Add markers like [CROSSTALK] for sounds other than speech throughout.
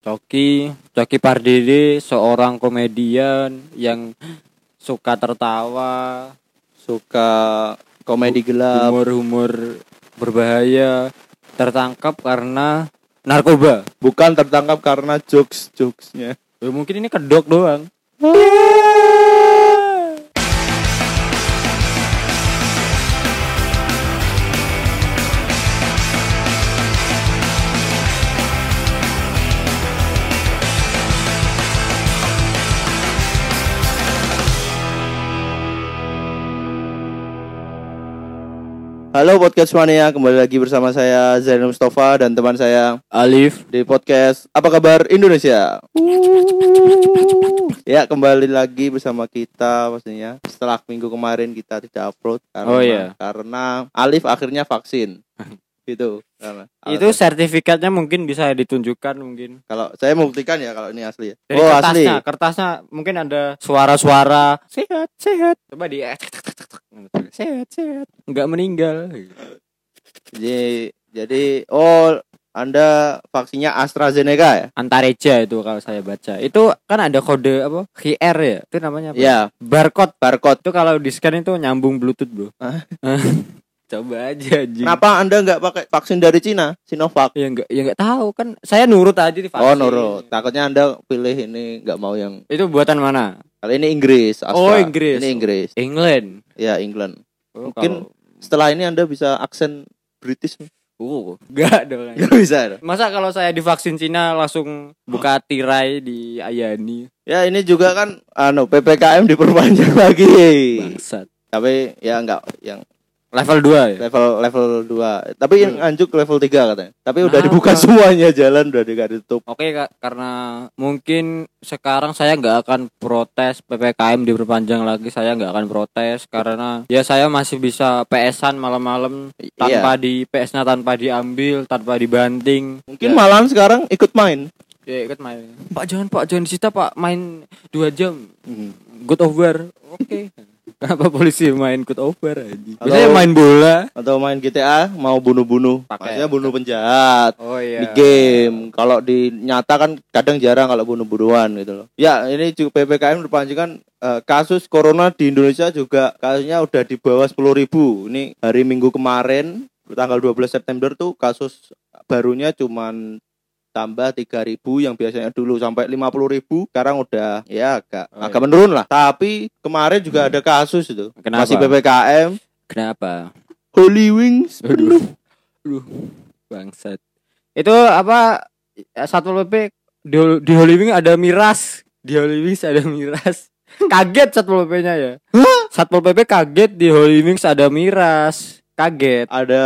Coki, Coki Pardede seorang komedian yang suka tertawa, Suka komedi gelap. humor-humor berbahaya, tertangkap karena narkoba. Bukan tertangkap karena jokes-jokesnya. Ya, mungkin ini kedok doang. [LAUGHS] Halo podcast mania, kembali lagi bersama saya Zainal Mustafa dan teman saya Alif, di podcast Apa Kabar Indonesia. Ya kembali lagi bersama kita pastinya. Setelah minggu kemarin kita tidak upload karena Oh, iya. karena Alif akhirnya vaksin. [LAUGHS] gitu. Karena itu sertifikatnya mungkin bisa ditunjukkan mungkin. kalau saya membuktikan ya kalau ini asli ya. Dari oh asli. kertasnya, kertasnya mungkin ada suara-suara sehat, sehat. Coba di sehat, sehat. Enggak meninggal. Jadi jadi oh Anda vaksinnya AstraZeneca ya? Antareja itu kalau saya baca. Itu kan ada kode apa? QR ya. Itu namanya apa? Ya, Barcode. barcode. Itu kalau di scan itu nyambung Bluetooth, Bro. [LAUGHS] Coba aja anjing. Kenapa Anda nggak pakai vaksin dari Cina, Sinovac? Ya enggak ya enggak tahu kan. Saya nurut aja di vaksin. Oh, nurut. Takutnya Anda pilih ini nggak mau yang Itu buatan mana? Kalau ini Inggris, Astra. Oh, Inggris. Ini Inggris. England. Ya, England. Oh, Mungkin- kalau- Setelah ini Anda bisa aksen British. Uh, enggak dong. Gak bisa. Masa kalau saya divaksin Cina langsung buka tirai di Ayani? Ya, ini juga kan anu PPKM diperpanjang lagi. Bangsat. Tapi ya enggak yang Level 2 ya? level level 2. Tapi yang anjuk level 3 katanya. Tapi udah Kenapa? dibuka semuanya jalan udah dikasih ditutup. Oke kak, karena mungkin sekarang saya nggak akan protes ppkm diperpanjang lagi. Saya nggak akan protes karena ya saya masih bisa PS-an malam-malam tanpa di PS-nya tanpa diambil, tanpa dibanting. Mungkin ya, malahan sekarang ikut main. ya ikut main. Pak jangan Pak jangan disita Pak main dua jam. Hmm. Good over. Oke. [LAUGHS] Kenapa polisi main good over aja? Biasanya main bola. Atau main GTA mau bunuh-bunuh. Pakai- bunuh penjahat. Oh di game. Kalau di nyata kan kadang jarang kalau bunuh-bunuhan gitu loh. Ya, ini juga PPKM berpanjang kan eh, kasus corona di Indonesia juga kasusnya udah di bawah 10.000 ribu. Ini hari Minggu kemarin tanggal 12 September tuh kasus barunya cuman tambah 3000 yang biasanya dulu sampai 50.000 ribu sekarang udah ya agak Oh, agak iya. menurun lah tapi kemarin juga ada kasus itu Kenapa? masih PPKM Kenapa? Holy Wings Aduh. Aduh. Bangsat. Itu apa eh, Satpol PP di, di Holy Wing ada miras. Di Holy Wings ada miras. [LAUGHS] Kaget Satpol PP-nya ya. Satpol PP kaget di Holy Wings ada miras. Kaget. ada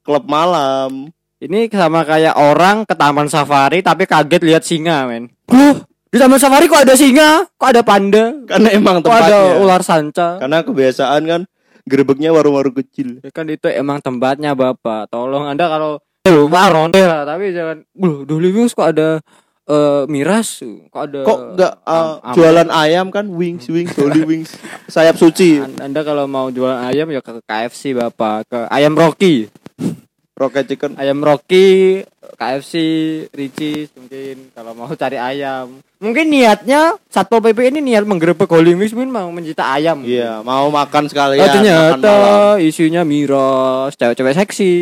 klub malam Ini sama kayak orang ke taman safari tapi kaget lihat singa, men. Loh, di taman safari kok ada singa? Kok ada panda? karena emang Kok ada tempatnya. ular sanca? karena kebiasaan kan gerebeknya warung-warung kecil. Ya kan itu emang tempatnya bapak. Tolong anda kalau Eh lupa ronde lah Tapi jangan Loh Holy Wings kok ada eh miras? Kok ada kok nggak uh, am- jualan ayam kan? Wings wings holy [LAUGHS] wings. Sayap suci. An- Anda kalau mau jualan ayam ya ke KFC bapak. Ke ayam Rocky rocket chicken Ayam Rocky KFC Ricis mungkin Kalau mau cari ayam Mungkin niatnya Satpol PP ini niat menggerebek Holy Wings Mungkin mau mencita ayam iya mau makan sekali Oh, ya ternyata isinya miras cewek-cewek seksi.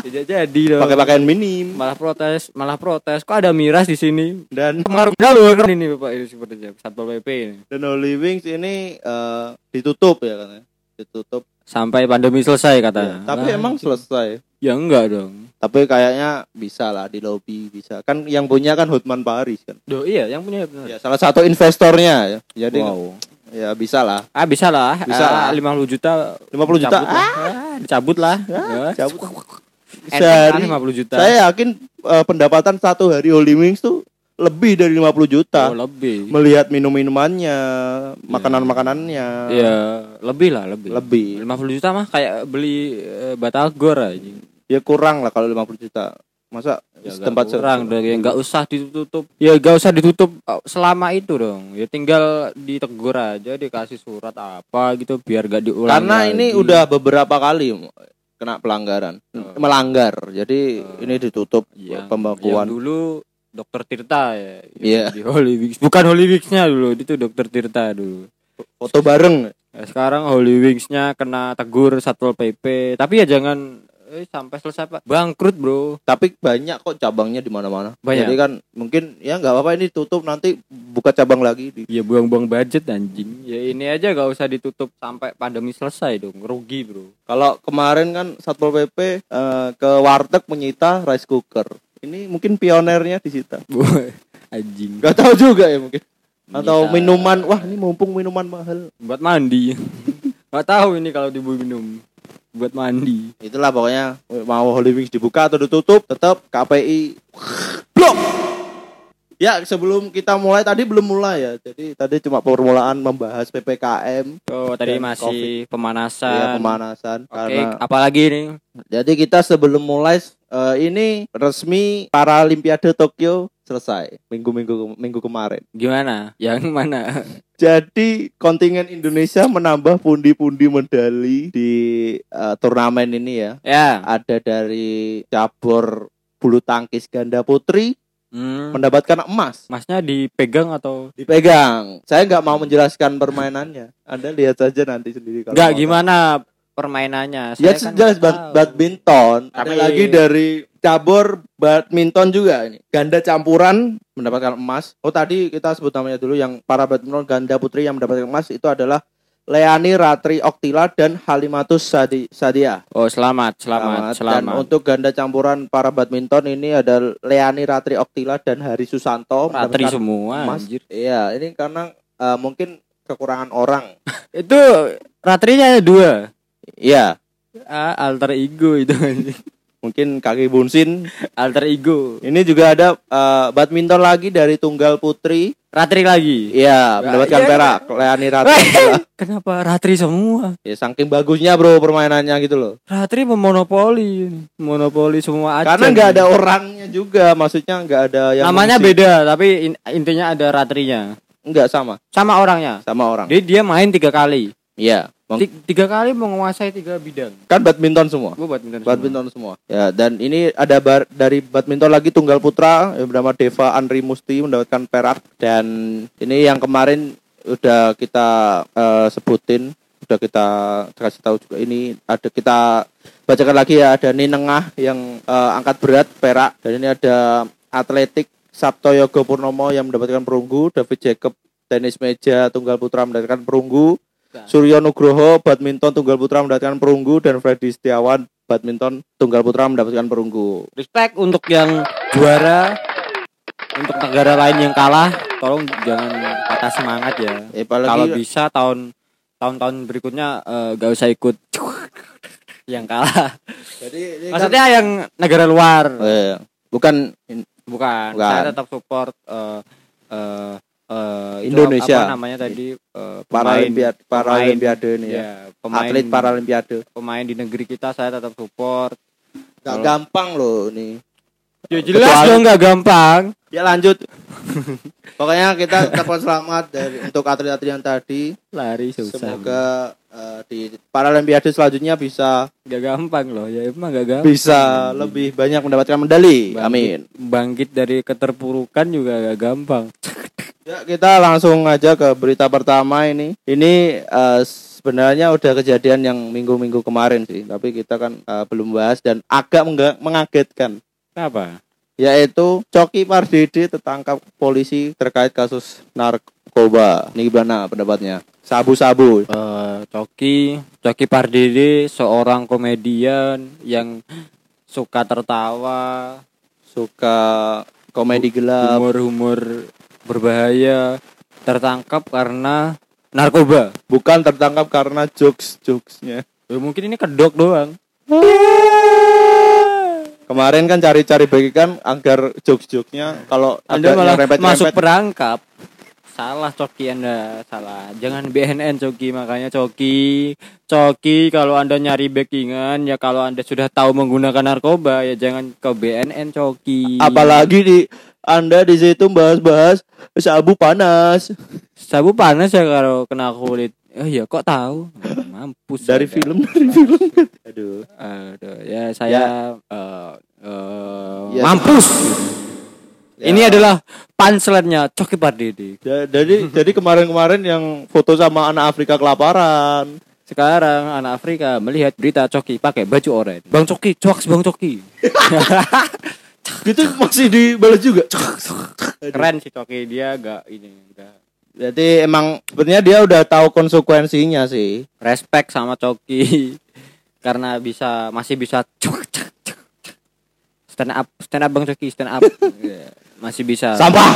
Tidak jadi dong. pakai pakaian minim Malah protes, malah protes. Kok ada miras di sini? dan Pengaruh lu ini Bapak ini sepertinya Satpol PP ini. dan holy wings ini eh, ditutup ya katanya ditutup Sampai pandemi selesai Ya, katanya. tapi Lah, emang selesai ya enggak dong. tapi kayaknya bisa lah di lobby bisa kan yang punya kan Hotman Paris kan Duh, iya yang punya ya salah satu investornya ya jadi wow. ya bisa lah Ah bisa lah. Bisa Ah, lah. 50 juta 50 juta cabut lah. Ah, dicabut lah. Ah, Ya. cabut. Sehari, kan 50 juta. saya yakin eh, pendapatan satu hari Holy Wings tuh lebih dari 50 juta oh, lebih. melihat minum-minumannya makanan-makanannya Iya, lebih lah, lebih. lebih 50 juta mah kayak beli eh, batagor aja. ya kurang lah kalau 50 juta masa Ya, tempat kurang dong ya nggak usah ditutup ya nggak usah ditutup eh, selama itu dong ya tinggal ditegur aja dikasih surat apa gitu biar gak diulang karena ini lagi. udah beberapa kali kena pelanggaran, Oh. melanggar. Jadi Oh. ini ditutup Iya. pembekuan. Yang dulu Dokter Tirta ya. Iya. Di Holy Wings. Bukan Holy Wings-nya dulu, itu Dokter Tirta dulu. Foto bareng. Ya, sekarang Holy Wings-nya kena tegur Satpol PP. Tapi ya jangan eh, sampai selesai Pak. Bangkrut, Bro. Tapi banyak kok cabangnya di mana-mana. Banyak. Jadi kan mungkin ya nggak apa-apa ini tutup nanti buka cabang lagi di Ya buang-buang budget anjing. Ya ini aja gak usah ditutup sampai pandemi selesai dong. Rugi, Bro. Kalau kemarin kan Satpol PP eh, ke warteg menyita rice cooker. Ini mungkin pionernya disita. anjing. Gak tahu juga ya mungkin. Atau Menyita. minuman, wah ini mumpung minuman mahal. buat mandi. [LAUGHS] Gak tahu ini kalau dibu minum. Buat mandi. Itulah pokoknya mau Holy Wings dibuka atau ditutup, tetap KPI blok. Ya sebelum kita mulai tadi belum mulai ya. Jadi tadi cuma permulaan membahas PPKM, Oh, tadi masih ya, pemanasan. pemanasan Oke, karena apalagi nih? Jadi kita sebelum mulai eh, ini resmi Paralimpiade Tokyo selesai minggu-minggu minggu kemarin. Gimana? Yang mana? [LAUGHS] Jadi kontingen Indonesia menambah pundi-pundi medali di eh, turnamen ini ya. ya. Ada dari cabur bulu tangkis ganda putri Hmm. mendapatkan emas. Masnya dipegang atau Dipegang. Saya nggak mau menjelaskan permainannya. Anda lihat saja nanti sendiri mau gimana permainannya? Ya Saya kan jelas nggak bad- badminton. Ada Tapi- lagi dari cabur badminton juga ini. Ganda campuran mendapatkan emas. Oh tadi kita sebut namanya dulu yang para badminton ganda putri yang mendapatkan emas itu adalah Leani Ratri Oktila dan Halimatus Sadi Sadia. Oh, selamat, selamat, Dan selamat. untuk ganda campuran para badminton ini ada Leani Ratri Oktila dan Hari Susanto Ratri semua emas. anjir. Iya, ini karena eh, mungkin kekurangan orang. [LAUGHS] Itu ratrinya ada dua. Iya, Ah, alter ego itu. Mungkin kaki bunsin alter ego. Ini juga ada eh, badminton lagi dari tunggal putri. Ratri lagi. Iya, Ya, mendapatkan iya, perak. Leani Ratri. Kenapa Ratri semua? ya saking bagusnya bro permainannya gitu loh. Ratri memonopoli, monopoli semua aja. Karena nggak ada orangnya juga, maksudnya nggak ada yang Namanya beda, tapi in- intinya ada Ratrinya. Nggak sama, Sama orangnya. sama orang. Jadi dia main tiga kali. Iya, tiga kali menguasai tiga bidang. kan badminton semua. Gue badminton. semua. Badminton semua. Ya, dan ini ada bar- dari badminton lagi tunggal putra yang bernama Deva Andri Musti mendapatkan perak dan ini yang kemarin udah kita eh, sebutin, udah kita kasih tahu juga ini ada kita bacakan lagi ya ada Ninengah yang eh, angkat berat perak dan ini ada atletik Sabto Yogo Purnomo yang mendapatkan perunggu, David Jacob tenis meja tunggal putra mendapatkan perunggu, Suryo Nugroho badminton tunggal putra mendapatkan perunggu dan Freddy Setiawan badminton tunggal putra mendapatkan perunggu. Respect untuk yang juara. Untuk negara lain yang kalah, tolong jangan patah semangat ya. Eh, apalagi Kalau bisa tahun tahun-tahun berikutnya eh, gak usah ikut [LAUGHS] yang kalah. jadi ini kan- Maksudnya yang negara luar. Eh, bukan Bukan. Bukan. Saya tetap support eh eh eh, itu Indonesia. Apa namanya tadi? Paralimpiade Paralimpiade ini ya. ya, pemain Atlet Paralimpiade. pemain di negeri kita saya tetap support. Gak Kalau- gampang loh ini. Ya jelas Kecuali- dong nggak gampang. Ya lanjut. [LAUGHS] Pokoknya kita ucapkan selamat dari untuk atlet-atlet yang tadi. Lari susah. Semoga eh, di Paralimpiade selanjutnya bisa nggak gampang loh. Ya emang nggak gampang. bisa lebih banyak mendapatkan medali. Bangkit- Amin. Bangkit dari keterpurukan juga gak gampang. [LAUGHS] Ya, kita langsung aja ke berita pertama ini. Ini eh, sebenarnya udah kejadian yang minggu-minggu kemarin sih, tapi kita kan eh, belum bahas dan agak mengagetkan, Kenapa? yaitu Coki Pardede tertangkap polisi terkait kasus narkoba. Ini gimana pendapatnya? Sabu-sabu. Eh, Coki, Coki Pardede seorang komedian yang suka tertawa, Suka komedi gelap. humor-humor berbahaya, tertangkap karena narkoba. Bukan tertangkap karena jokes-jokesnya. Ya, mungkin ini kedok doang. Kemarin kan cari-cari bagikan agar jokes-jokesnya kalau Anda malah rempet-rempet, masuk perangkap. Salah Coki Anda, salah. Jangan BNN Coki, makanya Coki. Coki kalau Anda nyari backingan ya kalau Anda sudah tahu menggunakan narkoba ya jangan ke BNN Coki. apalagi di Anda di situ bahas-bahas sabu panas. sabu panas ya kalau kena kulit. Oh iya kok tahu? mampus dari Anda. film dari film aduh Aduh, ya saya eh, eh, Ya. mampus Ya. ini adalah punchline-nya Coki Pardede Ya, jadi jadi kemarin-kemarin yang foto sama anak Afrika kelaparan sekarang anak Afrika melihat berita Coki pakai baju oranye Bang Coki coks Bang Coki [LAUGHS] [LAUGHS] itu masih dibalas juga? Keren sih Coki dia gak ini gak Jadi emang sebenarnya dia udah tahu konsekuensinya sih. respect sama Coki [LAUGHS] karena bisa masih bisa stand up stand up bang Coki stand up. [LAUGHS] Ya, masih bisa. Sampah.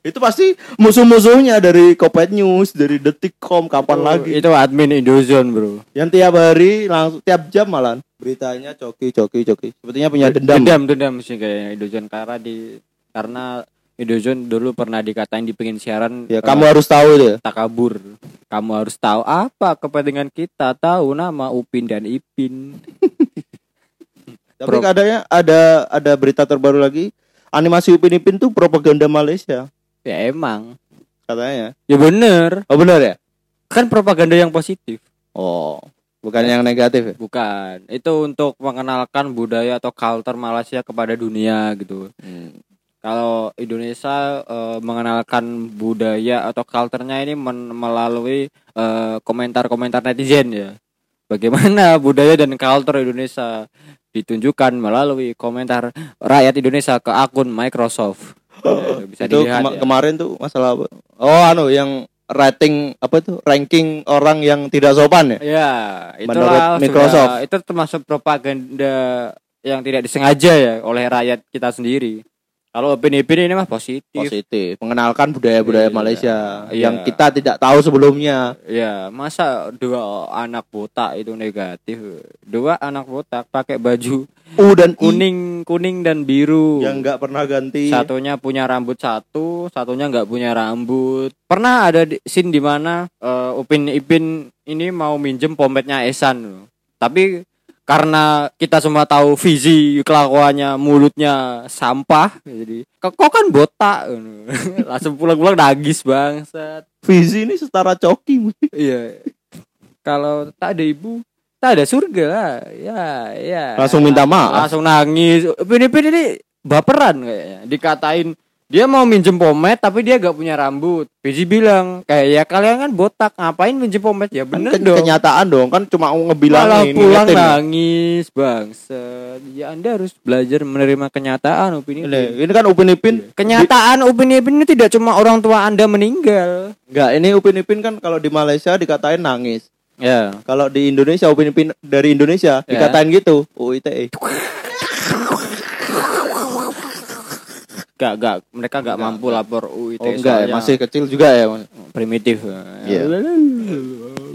Itu pasti musuh-musuhnya dari Kopet News, dari Detikcom, kapan Oh, lagi? itu admin Indozone bro. Yang tiap hari langsung tiap jam malah beritanya coki coki coki. Sepertinya punya dendam. dendam dendam sih kayaknya Indozone karena di karena Indozone dulu pernah dikatain di pengen siaran Ya kamu harus tahu itu. ya. takabur kamu harus tahu apa kepentingan kita tahu nama Upin dan Ipin Tapi Pro- katanya ada ada berita terbaru lagi. Animasi Upin Ipin tuh propaganda Malaysia ya emang katanya. ya bener Oh benar ya? kan propaganda yang positif Oh, bukan yang negatif ya? bukan itu untuk mengenalkan budaya atau culture Malaysia kepada dunia gitu Hmm. kalau Indonesia eh, mengenalkan budaya atau culture-nya ini men- melalui eh, komentar-komentar netizen ya. Bagaimana [LAUGHS] budaya dan culture Indonesia ditunjukkan melalui komentar rakyat Indonesia ke akun Microsoft. [LAUGHS] Ya, bisa itu dilihat kema- ya. kemarin tuh masalah apa? Oh, anu yang rating apa tuh? Ranking orang yang tidak sopan ya? Ya, Menurut itulah sudah- Microsoft. itu termasuk propaganda yang tidak disengaja ya oleh rakyat kita sendiri. Kalau opini-opini ini mah positif. Positif, mengenalkan budaya-budaya Iya. Malaysia Iya. yang kita tidak tahu sebelumnya. Ya, masa dua anak botak itu negatif? Dua anak botak pakai baju U dan I kuning, kuning dan biru. yang nggak pernah ganti. Satunya punya rambut satu, satunya nggak punya rambut. Pernah ada di, scene di mana eh, Upin Ipin ini mau minjem pompetnya Esan loh. Tapi karena kita semua tahu visi kelakuannya mulutnya sampah jadi kok kan botak [LAUGHS] langsung pulang-pulang nagis bangsat Visi ini setara coki. Iya. Kalau tak ada ibu, tak ada surga lah. Ya, ya. Langsung minta maaf. Langsung nangis. Pin-pin ini baperan kayaknya. Dikatain dia mau minjem pomade tapi dia gak punya rambut. Biji bilang kayak ya kalian kan botak ngapain minjem pomade ya Kan bener ke- dong. kenyataan dong, kan cuma Malah ngebilangin pulang ngingetin. nangis bangset. Ya anda harus belajar menerima kenyataan opini. Ini, ini kan Upin Ipin. Kenyataan opini ini tidak cuma orang tua anda meninggal. Enggak, ini Upin Ipin kan kalau di Malaysia dikatain nangis. Ya. Kalau di Indonesia Upin Ipin dari Indonesia Ya. dikatain gitu. UITE. [LAUGHS] Gak, gak, mereka gak mampu lapor UIT Oh enggak ya, soalnya masih kecil juga ya. Primitif. Iya.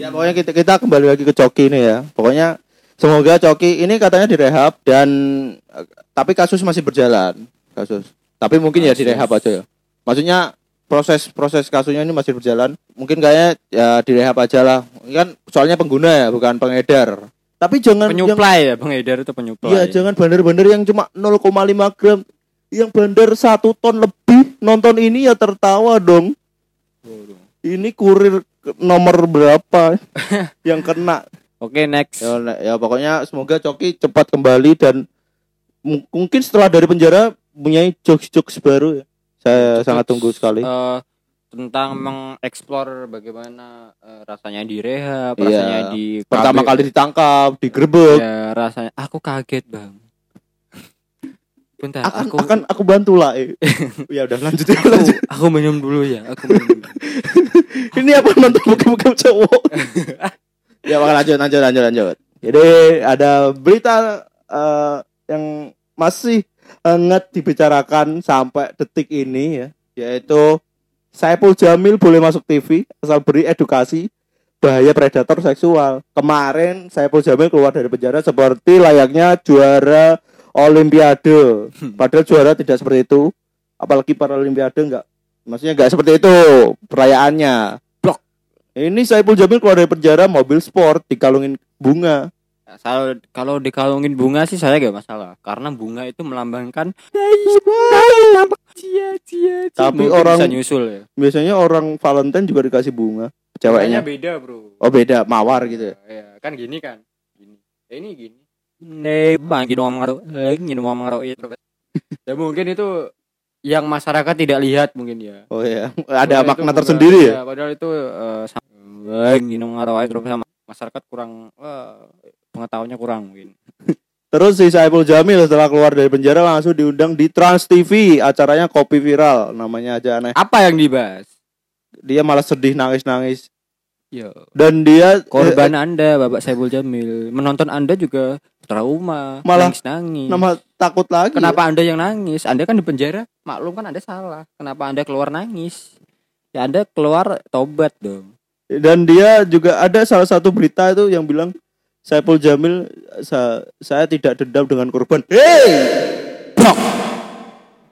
Ya pokoknya kita kita kembali lagi ke Coki ini ya. Pokoknya semoga Coki ini katanya direhab dan eh, tapi kasus masih berjalan. Kasus. Tapi mungkin ya Kasus. direhab aja ya. Maksudnya proses proses kasusnya ini masih berjalan. Mungkin kayaknya ya direhab aja lah. Kan soalnya pengguna ya, bukan pengedar. Tapi jangan yang, Penyuplai ya, pengedar itu penyuplai. Iya, jangan bandar-bandar yang cuma 0,5 gram. Yang bandar satu ton lebih nonton ini ya tertawa dong. Ini kurir nomor berapa [LAUGHS] yang kena? Oke, next. Ya, ya pokoknya semoga Coki cepat kembali dan mu- mungkin setelah dari penjara punya jokes-jokes baru ya. Saya Jokes, sangat tunggu sekali. Eh, tentang mengeksplor bagaimana eh, rasanya di rehab, Iya. rasanya di Pertama kali ditangkap, digerebek. Ya, rasanya aku kaget, Bang. Bentar, Akan, aku akan aku bantu lah. eh. [LAUGHS] ya udah lanjut aku, lanjut. aku minum dulu ya. Aku minum dulu. [LAUGHS] Ini apa nonton bukan-bukan cowok? [LAUGHS] ya bakal lanjut lanjut lanjut lanjut. Jadi ada berita eh, yang masih hangat dibicarakan sampai detik ini ya, yaitu Saipul Jamil boleh masuk TV asal beri edukasi bahaya predator seksual. Kemarin Saipul Jamil keluar dari penjara seperti layaknya juara Olimpiade. Padahal juara tidak seperti itu. Apalagi para Olimpiade enggak. Maksudnya enggak seperti itu perayaannya. Blok. Ini Saipul Jamil keluar dari penjara mobil sport dikalungin bunga. Ya, Kalau kalau dikalungin bunga sih saya gak masalah karena bunga itu melambangkan cia cia cia. Tapi mungkin orang bisa nyusul ya. biasanya orang Valentine juga dikasih bunga ceweknya. beda, Bro. Oh beda, mawar gitu ya. Ya, kan gini kan. Gini. Ya, ini gini. Nih, bang, ngaro, eh, ngaro itu. Ya mungkin itu yang masyarakat tidak lihat mungkin ya. Oh iya, ada Padahal makna tersendiri ya. Padahal itu eh, sama gini ngomong ngaro terus sama masyarakat kurang wah, pengetahuannya kurang mungkin. Terus si Saiful Jamil setelah keluar dari penjara langsung diundang di Trans TV, acaranya Kopi Viral, namanya aja aneh. Apa yang dibahas? Dia malah sedih nangis-nangis Yo, dan dia korban Anda Bapak Saiful Jamil, menonton Anda juga trauma, Malah nangis-nangis. nama takut lagi. Kenapa Anda yang nangis? Anda kan di penjara, maklum kan Anda salah. Kenapa Anda keluar nangis? Ya Anda keluar tobat dong. ya. Dan dia juga ada salah satu berita itu yang bilang Saiful Jamil sa- saya tidak dendam dengan korban. Hey, Blok.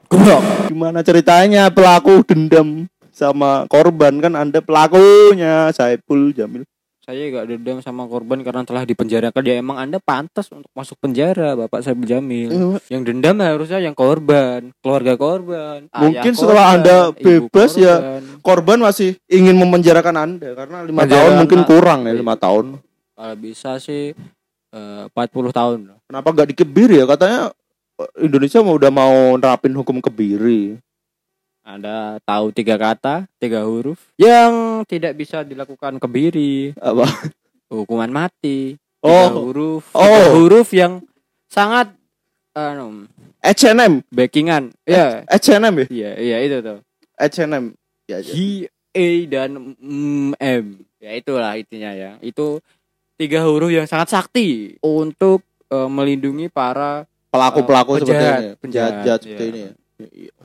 Goblok. gimana ceritanya pelaku dendam sama korban kan Anda pelakunya Saiful Jamil. Saya gak dendam sama korban karena telah dipenjarakan. Ya emang Anda pantas untuk masuk penjara, Bapak Saiful Jamil. Yang dendam harusnya yang korban, keluarga korban. Mungkin setelah korban, Anda ibu bebas ya, korban. korban masih ingin memenjarakan Anda karena lima Penjara tahun mungkin kurang ya lima tahun. Kalau bisa sih eh, 40 tahun. Kenapa nggak dikebiri ya katanya eh, Indonesia mau udah mau nerapin hukum kebiri. Anda tahu tiga kata, tiga huruf yang tidak bisa dilakukan kebiri, Apa? hukuman mati. Tiga Oh, huruf, Oh. tiga huruf yang sangat anu, H&M, backingan. Ya, H&M ya, iya, iya itu tuh. H&M. Ya, ya. G A dan M. Ya itulah intinya ya. Itu tiga huruf yang sangat sakti untuk eh, melindungi para Pelaku-pelaku Eh, seperti penjahat, ini, penjahat, penjahat seperti iya. ini. ya.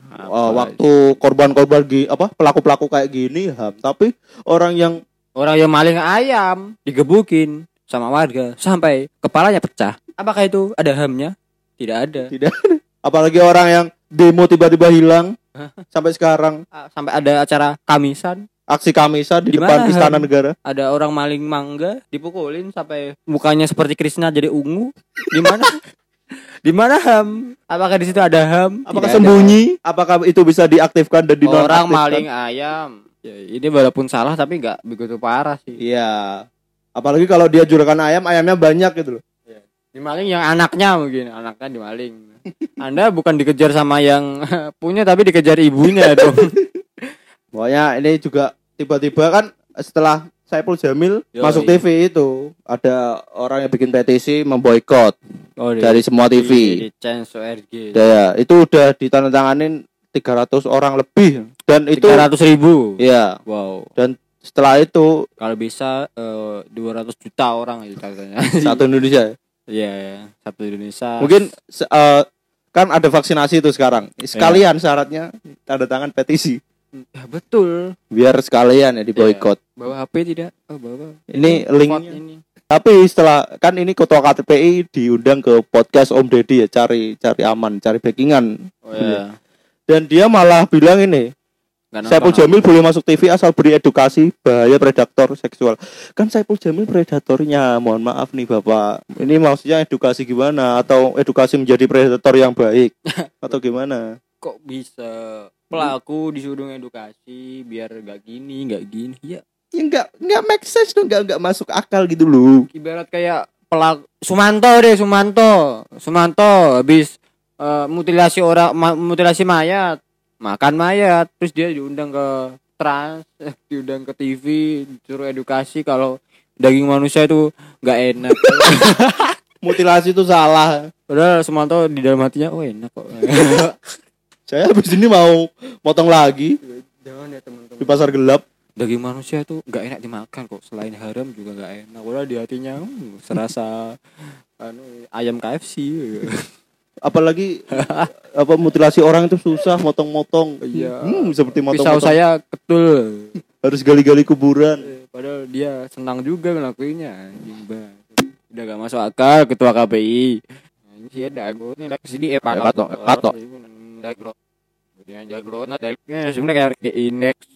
Apa, Oh, waktu korban-korban gi- apa pelaku-pelaku kayak gini, ham. tapi orang yang orang yang maling ayam digebukin sama warga sampai kepalanya pecah. Apakah itu ada hamnya? Tidak ada. tidak apalagi orang yang demo tiba-tiba hilang sampai sekarang Ah, Sampai ada acara kamisan, aksi Kamisa di Di depan Istana? Negara. ada orang maling mangga dipukulin sampai mukanya seperti Krishna jadi ungu. Di mana? [LAUGHS] Di mana ham? Apakah di situ ada ham? Apakah Tidak ada. sembunyi? Apakah itu bisa diaktifkan dan dinonaktifkan? Orang maling ayam. Ya, ini walaupun salah tapi nggak begitu parah sih. Iya. Apalagi kalau dia juragan ayam, ayamnya banyak gitu loh. Dimaling yang anaknya mungkin, anaknya dimaling. [LAUGHS] Anda bukan dikejar sama yang [LAUGHS] punya tapi dikejar ibunya dong. [LAUGHS] Pokoknya ini juga tiba-tiba kan setelah Saiful Jamil Yoi. masuk TV itu ada orang yang bikin petisi memboikot Oh, di- dari semua di, TV. di Chance ORG. Ya, itu udah ditandatanganin 300 orang lebih dan itu Tiga ratus ribu. ya Wow. setelah itu Kalau bisa dua ratus juta orang itu katanya. [LAUGHS] satu Indonesia Iya, ya. satu Indonesia. mungkin eh, kan ada vaksinasi itu sekarang sekalian syaratnya tanda tangan petisi Ya, betul. biar sekalian ya diboikot Bawa HP tidak? Oh, bawa. Ini linknya. ini. tapi setelah kan ini ketua KTPI diundang ke podcast Om Deddy ya cari cari aman cari backingan Oh ya. dan dia malah bilang ini Saiful. Jamil boleh masuk TV asal beri edukasi bahaya predator seksual. Kan Saiful Jamil predatornya, mohon maaf nih Bapak. Ini maksudnya edukasi gimana atau edukasi menjadi predator yang baik [LAUGHS] atau gimana? Kok bisa pelaku disuruh edukasi biar gak gini, gak gini. Ya, Ya enggak enggak make sense dong, enggak enggak masuk akal gitu loh. ibarat kayak pelaku Sumanto deh, Sumanto. Sumanto habis eh, mutilasi orang ma- mutilasi mayat, makan mayat, terus dia diundang ke trans, [LAUGHS] eh, diundang ke TV, disuruh edukasi kalau daging manusia itu nggak enak. [LAUGHS] Mutilasi itu salah. Padahal Sumanto di dalam hatinya, oh enak kok. [LAUGHS] Saya habis ini mau motong lagi Jangan ya teman-teman. di pasar gelap. daging manusia itu nggak enak dimakan kok selain haram juga nggak enak padahal di hatinya hmm, serasa [LAUGHS] anu ayam KFC Apalagi [LAUGHS] apa mutilasi orang itu susah motong-motong. Iya. Hmm, seperti pisau motong-motong. saya ketul Harus gali-gali kuburan. Eh, padahal dia senang juga ngelakuinnya anjing banget. udah gak masuk akal ketua KPI Anjing ada aku ini lagi sini eh pak Kato, kato. Dia jago na dari sebenarnya kayak indeks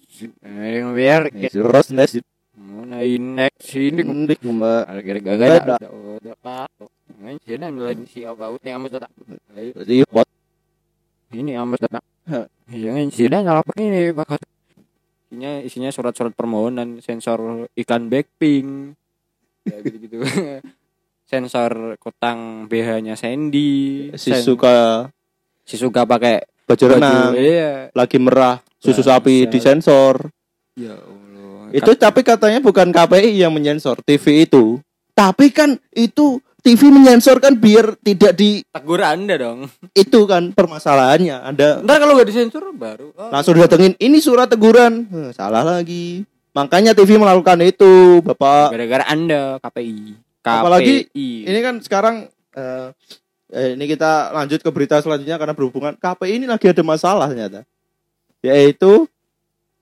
yang biar Terus nes mana indeks ini Ndik, Mbak. Agar gagal Beda. ada udah patok. Ngain sih dan mulai si apa ut yang amat datang. Jadi pot Ini amat datang. Iya, isinya salah ini bakal isinya isinya surat-surat permohonan sensor iklan Blackpink. Ya gitu-gitu. [LAUGHS] sensor kotang BH-nya Sandy. si sen- suka si suka pakai baju renang Iya. lagi merah susu Bangsat. sapi disensor Ya Allah. itu tapi katanya bukan KPI yang menyensor TV itu tapi kan itu TV menyensor kan biar tidak di tegur Anda dong. itu kan permasalahannya anda Ntar kalau nggak disensor baru. Oh. langsung datengin ini surat teguran Eh, salah lagi makanya TV melakukan itu bapak Gara-gara Anda KPI. KPI. Apalagi ini kan sekarang eh, eh, ini kita lanjut ke berita selanjutnya karena berhubungan. KPI ini lagi ada masalah ternyata. Yaitu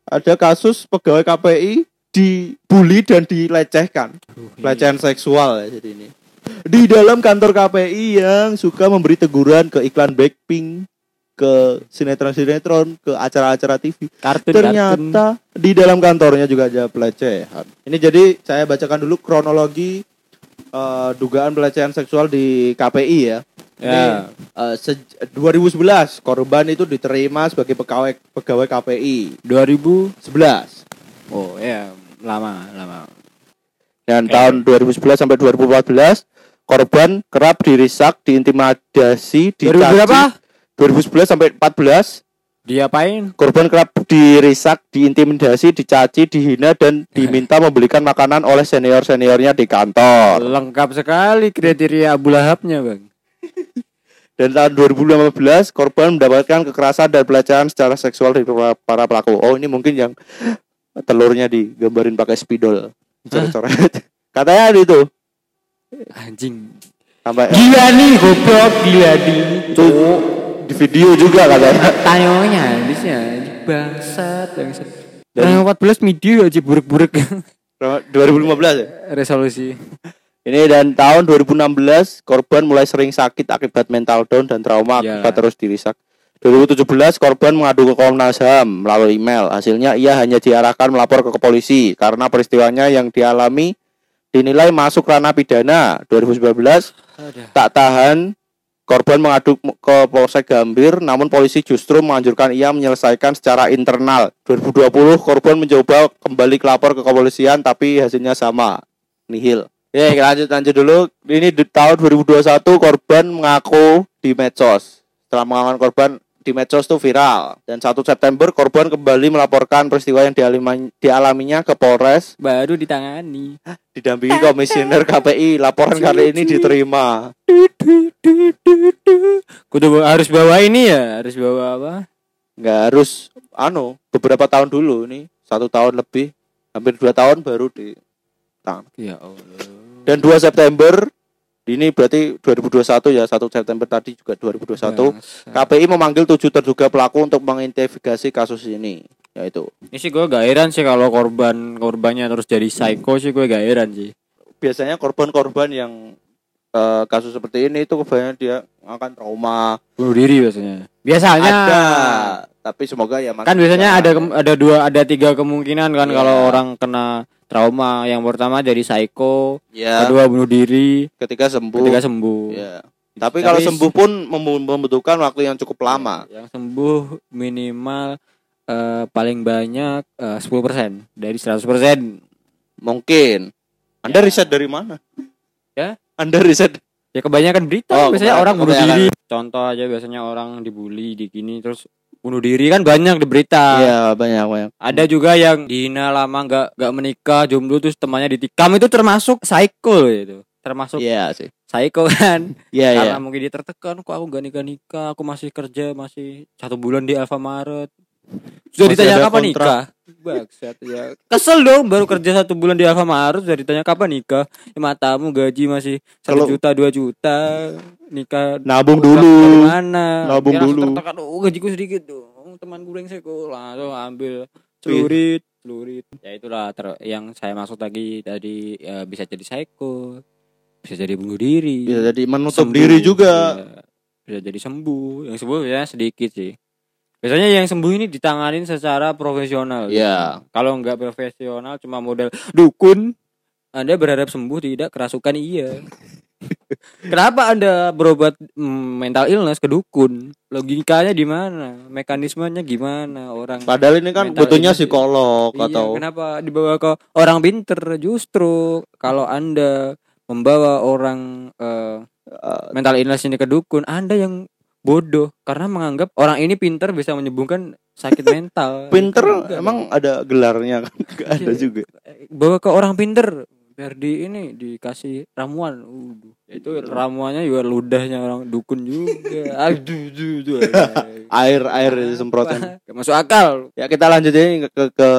ada kasus pegawai KPI dibully dan dilecehkan. Pelecehan seksual ya jadi ini. Di dalam kantor KPI yang suka memberi teguran ke iklan Blackpink ke sinetron-sinetron ke acara-acara TV kartun ternyata di dalam kantornya juga ada pelecehan. Ini jadi saya bacakan dulu kronologi eh, dugaan pelecehan seksual di KPI ya. Ini Ya. eh, sej- 2011 korban itu diterima sebagai pegawai pegawai KPI 2000 11. Oh ya lama lama. Dan Oke. tahun 2011 sampai 2014 korban kerap dirisak, diintimidasi, 2000 dicaci. berapa? 2011 sampai 14 Diapain? Korban kerap dirisak, diintimidasi, dicaci, dihina dan diminta membelikan makanan oleh senior-seniornya di kantor. Lengkap sekali kriteria Abu Lahabnya, Bang. [LAUGHS] Dan tahun 2015 korban mendapatkan kekerasan dan pelecehan secara seksual dari para- pelaku. Oh, ini mungkin yang telurnya digambarin pakai spidol. Coret-coret. [LAUGHS] Katanya itu. Anjing. Sampai Gila nih, goblok gila nih. Di video juga katanya. [LAUGHS] Tanyanya habisnya bangsat, bangsat. Dan- Dan 14 video aja buruk-buruk 2015 ya. resolusi. Ini dan tahun 2016 korban mulai sering sakit akibat mental down dan trauma Ya. akibat terus dirisak. 2017 korban mengadu ke Komnas HAM melalui email. Hasilnya ia hanya diarahkan melapor ke polisi karena peristiwanya yang dialami dinilai masuk ranah pidana. 2019 tak tahan korban mengadu ke Polsek Gambir namun polisi justru menganjurkan ia menyelesaikan secara internal. 2020 korban mencoba kembali kelapor ke kepolisian tapi hasilnya sama. Nihil. Ya, lanjut lanjut dulu. Ini di tahun 2021 korban mengaku di medsos. Setelah mengaku korban di medsos itu viral dan 1 September korban kembali melaporkan peristiwa yang dialami, dialaminya ke Polres Baru ditangani. didampingi komisioner KPI. Laporan kali ini diterima. Kudu harus bawa ini ya, harus bawa apa? nggak harus anu beberapa tahun dulu ini satu tahun lebih hampir dua tahun baru di Ya Allah. dan 2 September ini berarti 2021 ya 1 September tadi juga 2021 Bangsat. KPI memanggil tujuh terduga pelaku untuk menginvestigasi kasus ini yaitu Ini sih gue gak heran sih kalau korban korbannya terus jadi psycho sih gue gak heran sih. biasanya korban-korban yang eh, kasus seperti ini itu kebanyakan dia akan trauma Bunuh diri biasanya. Biasanya. ada tapi semoga ya Kan biasanya ada kem- ada dua ada tiga kemungkinan kan Iya. kalau orang kena trauma. Yang pertama jadi psycho, ya kedua bunuh diri, ketika sembuh ketiga sembuh. ya tapi kalau sembuh pun mem- membutuhkan waktu yang cukup lama Yang sembuh minimal eh, paling banyak eh, 10% dari 100%. mungkin anda Ya. riset dari mana Ya. anda riset Ya kebanyakan berita Oh, biasanya kebanyakan- orang bunuh diri. Contoh aja biasanya orang dibully di gini terus bunuh diri kan banyak di berita. Iya banyak banyak Ada juga yang dihina lama nggak nggak menikah jomblo terus temannya ditikam itu termasuk psycho itu. Termasuk Iya sih psycho kan. Iya iya Karena mungkin dia tertekan kok aku gak nikah nikah, aku masih kerja masih satu bulan di Alfamaret. Sudah ditanya kapan kontrak. nikah? Bangsat ya. Kesel dong baru kerja satu bulan di Alfamaret sudah ditanya kapan nikah. Ya, matamu gaji masih satu juta dua juta nikah nabung dulu mana? Nabung langsung dulu. Tertekan, oh gajiku sedikit dong. Teman gue yang seko langsung ambil celurit, celurit. Ya itulah ter- yang saya maksud tadi tadi ya, bisa jadi psycho, bisa jadi bunuh diri. bisa jadi menutup sembuh, diri juga iya. Bisa jadi sembuh. Yang sembuh ya sedikit sih. Biasanya yang sembuh ini ditanganin secara profesional. Iya. Kalau nggak profesional cuma model dukun, Anda berharap sembuh tidak kerasukan iya. [LAUGHS] Kenapa Anda berobat mm, mental illness ke dukun? Logikanya di mana? Mekanismenya gimana? Orang Padahal ini kan butuhnya psikolog Iya, atau kenapa dibawa ke orang pinter? Justru kalau Anda membawa orang eh, mental illness ini ke dukun, Anda yang bodoh karena menganggap orang ini pinter bisa menyembuhkan sakit [LAUGHS] mental. pinter emang ada gelarnya kan? [LAUGHS] Ada Iya. juga. bawa ke orang pinter biar di ini dikasih ramuan Uduh, itu ramuannya juga ludahnya orang dukun juga [LAUGHS] aduh aduh, aduh, [LAUGHS] Air air disemprotin. Gak masuk akal Ya kita lanjut ini ke, ke, ke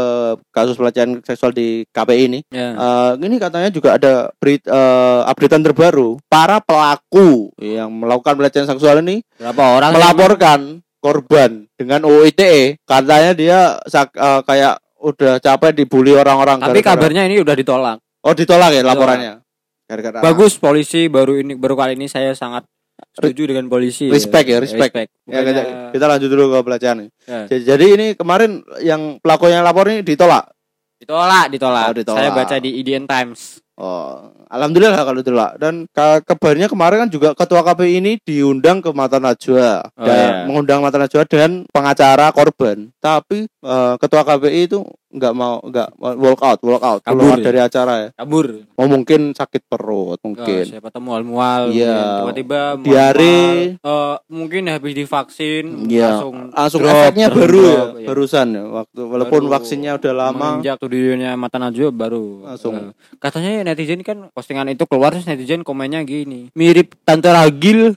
kasus pelecehan seksual di KPI ini. ya Eh, ini katanya juga ada berita eh, updatean terbaru. Para pelaku yang melakukan pelecehan seksual ini berapa orang melaporkan korban dengan UITE. Katanya dia sak- eh, kayak udah capek dibully orang-orang. tapi kabarnya ini udah ditolak Oh ditolak ya laporannya. Gara-gara bagus polisi baru ini baru kali ini saya sangat setuju dengan polisi Respect ya, respect. Ya, kita, kita lanjut dulu ke ini. Ya. Jadi, ini kemarin yang pelakunya lapor ini ditolak. ditolak ditolak Oh, ditolak. saya baca di IDN Times Oh, alhamdulillah kalau ditolak. Dan ka- kabarnya kemarin kan juga ketua KPI ini diundang ke Mata Najwa Oh, dan iya. mengundang Mata Najwa dan pengacara korban. Tapi eh, ketua KPI itu nggak mau nggak walk out, walk out, Kabur keluar ya? dari acara ya. kabur Mau mungkin sakit perut, Oh, mungkin. siapa tahu mual-mual Iya. tiba-tiba. Diare. Eh, mungkin habis divaksin Iya, langsung langsung drop, efeknya drop, baru ya, iya. barusan ya. Waktu walaupun Baru vaksinnya udah lama. menginjak studionya mata najwa baru Langsung. Eh, katanya netizen kan postingan itu keluar terus netizen komennya gini mirip tante ragil [LAUGHS]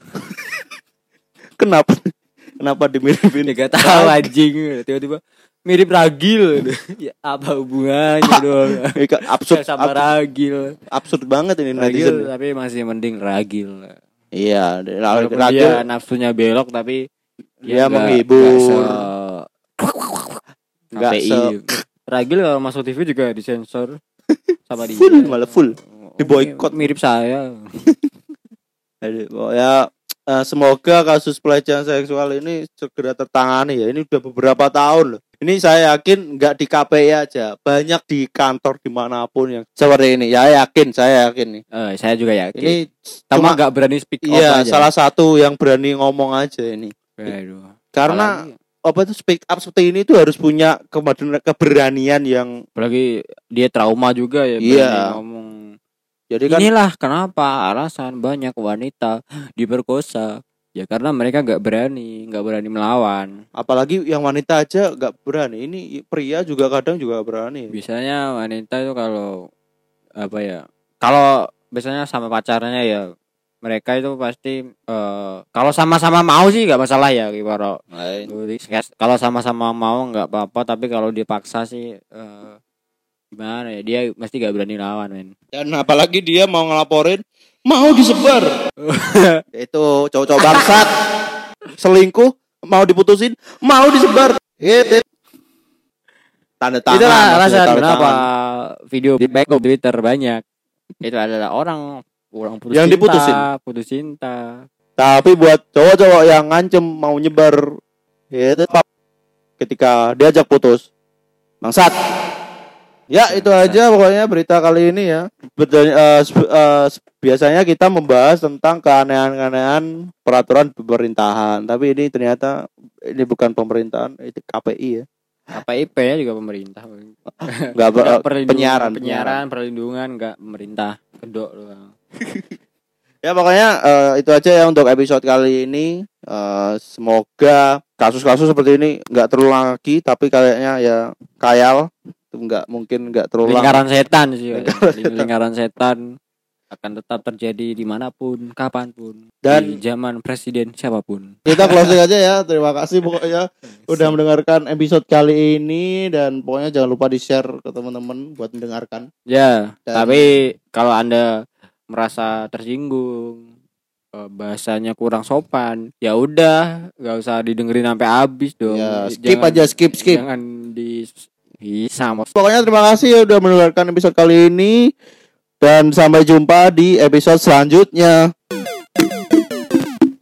Kenapa? Kenapa dimiripin? ya [LAUGHS] gak tahu anjing tiba-tiba mirip ragil [LAUGHS] ya apa hubungannya [LAUGHS] dong absurd, sama absurd, ragil absurd banget ini ragil netizen. tapi masih mending ragil Iya, Walaupun ragil dia nafsunya belok tapi Dia nggak- menghibur. nggak se- Ragil kalau masuk TV juga disensor [LAUGHS] sama dia. Full, malah full. Oh, Diboykot. Mirip saya. Jadi, oh, ya eh, semoga kasus pelecehan seksual ini segera tertangani ya. Ini udah beberapa tahun loh. Ini saya yakin nggak di KPI aja, banyak di kantor di mana pun yang seperti ini. Ya yakin, saya yakin nih. Eh, saya juga yakin. Ini Cuma nggak berani speak up iya aja. salah satu yang berani ngomong aja ini. Aduh. Karena apalagi, apa itu speak up seperti ini tuh harus punya keberanian- keberanian yang apalagi dia trauma juga ya Iya. ngomong. jadi kan Inilah kenapa alasan banyak wanita diperkosa. Ya karena mereka nggak berani, nggak berani melawan. apalagi yang wanita aja nggak berani. Ini pria juga kadang juga berani. biasanya wanita itu kalau apa ya kalau biasanya sama pacarnya ya mereka itu pasti eh, kalau sama-sama mau sih nggak masalah ya Kiparo kalau sama-sama mau nggak apa-apa tapi kalau dipaksa sih eh, gimana ya dia pasti nggak berani lawan men Dan apalagi dia mau ngelaporin mau disebar. [LAUGHS] itu cowok-cowok bangsat. Selingkuh mau diputusin, mau disebar. Gitu. Tanda tangan. itulah tanda kenapa tangan. video di back Twitter banyak itu adalah orang orang putus Yang cinta, diputusin. putus cinta Tapi buat cowok-cowok yang ngancem mau nyebar itu ketika diajak putus. Bangsat. Ya, itu aja pokoknya berita kali ini ya. Betul eh, eh, biasanya kita membahas tentang keanehan-keanehan peraturan pemerintahan, tapi ini ternyata ini bukan pemerintahan, itu KPI ya. IP ya juga pemerintah. Enggak [LAUGHS] Nggak perlindungan- penyiaran, penyiaran perlindungan enggak pemerintah. Kedok doang. [LAUGHS] Ya pokoknya eh, itu aja ya untuk episode kali ini. Eh, semoga kasus-kasus seperti ini nggak terulang lagi, tapi kayaknya ya kayal itu nggak mungkin nggak terulang. lingkaran setan sih [LAUGHS] Lingkaran Ling- lingkaran setan akan tetap terjadi di mana pun kapan pun Dan- di zaman presiden siapa pun Kita closing [LAUGHS] aja ya. Terima kasih pokoknya udah mendengarkan episode kali ini dan pokoknya jangan lupa di share ke teman-teman buat mendengarkan. ya Dan- tapi kalau anda merasa tersinggung eh, bahasanya kurang sopan ya udah nggak usah didengerin sampai habis dong Ya skip Jangan- aja skip skip. jangan di bisa Pokoknya terima kasih ya udah mendengarkan episode kali ini dan sampai jumpa di episode selanjutnya.